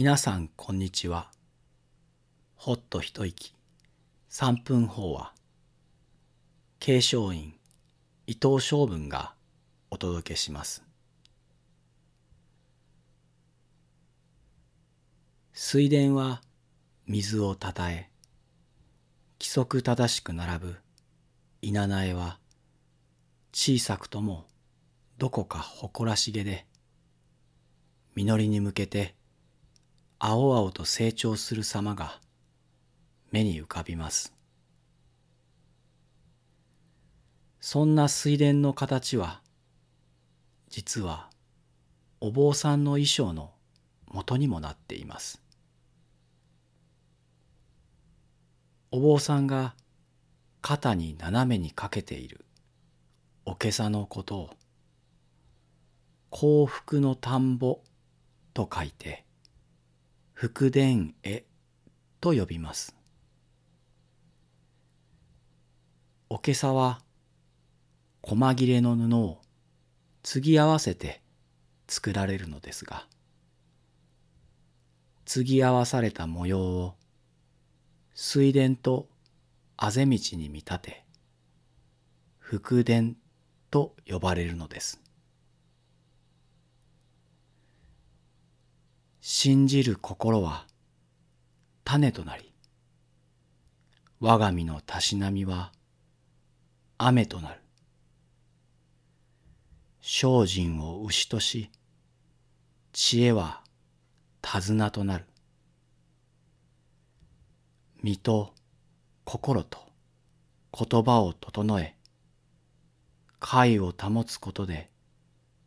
皆さんこんにちは。ほっと一息三分法話継承院伊藤昌文がお届けします。水田は水をたたえ規則正しく並ぶ稲苗は小さくともどこか誇らしげで実りに向けて青々と成長する様が目に浮かびます。そんな水田の形は実はお坊さんの衣装の元にもなっています。お坊さんが肩に斜めにかけているおけさのことを幸福の田んぼと書いて福田絵と呼びます。おけさは細切れの布を継ぎ合わせて作られるのですが継ぎ合わされた模様を水田とあぜ道に見立て福田と呼ばれるのです。信じる心は種となり我が身のたしなみは雨となる。精進を牛とし知恵は手綱となる。身と心と言葉を整え解を保つことで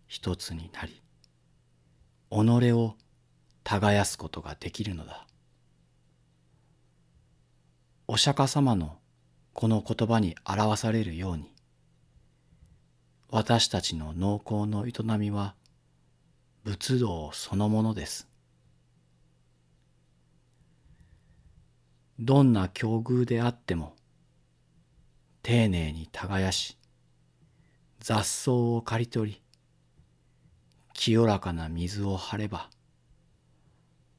一つになり己を耕すことができるのだ。お釈迦様のこの言葉に表されるように私たちの農耕の営みは仏道そのものです。どんな境遇であっても丁寧に耕し雑草を刈り取り清らかな水を張れば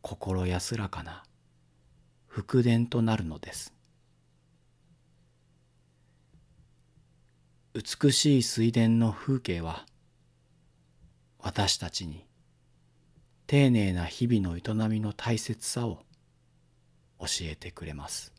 心安らかな福田となるのです。美しい水田の風景は私たちに丁寧な日々の営みの大切さを教えてくれます。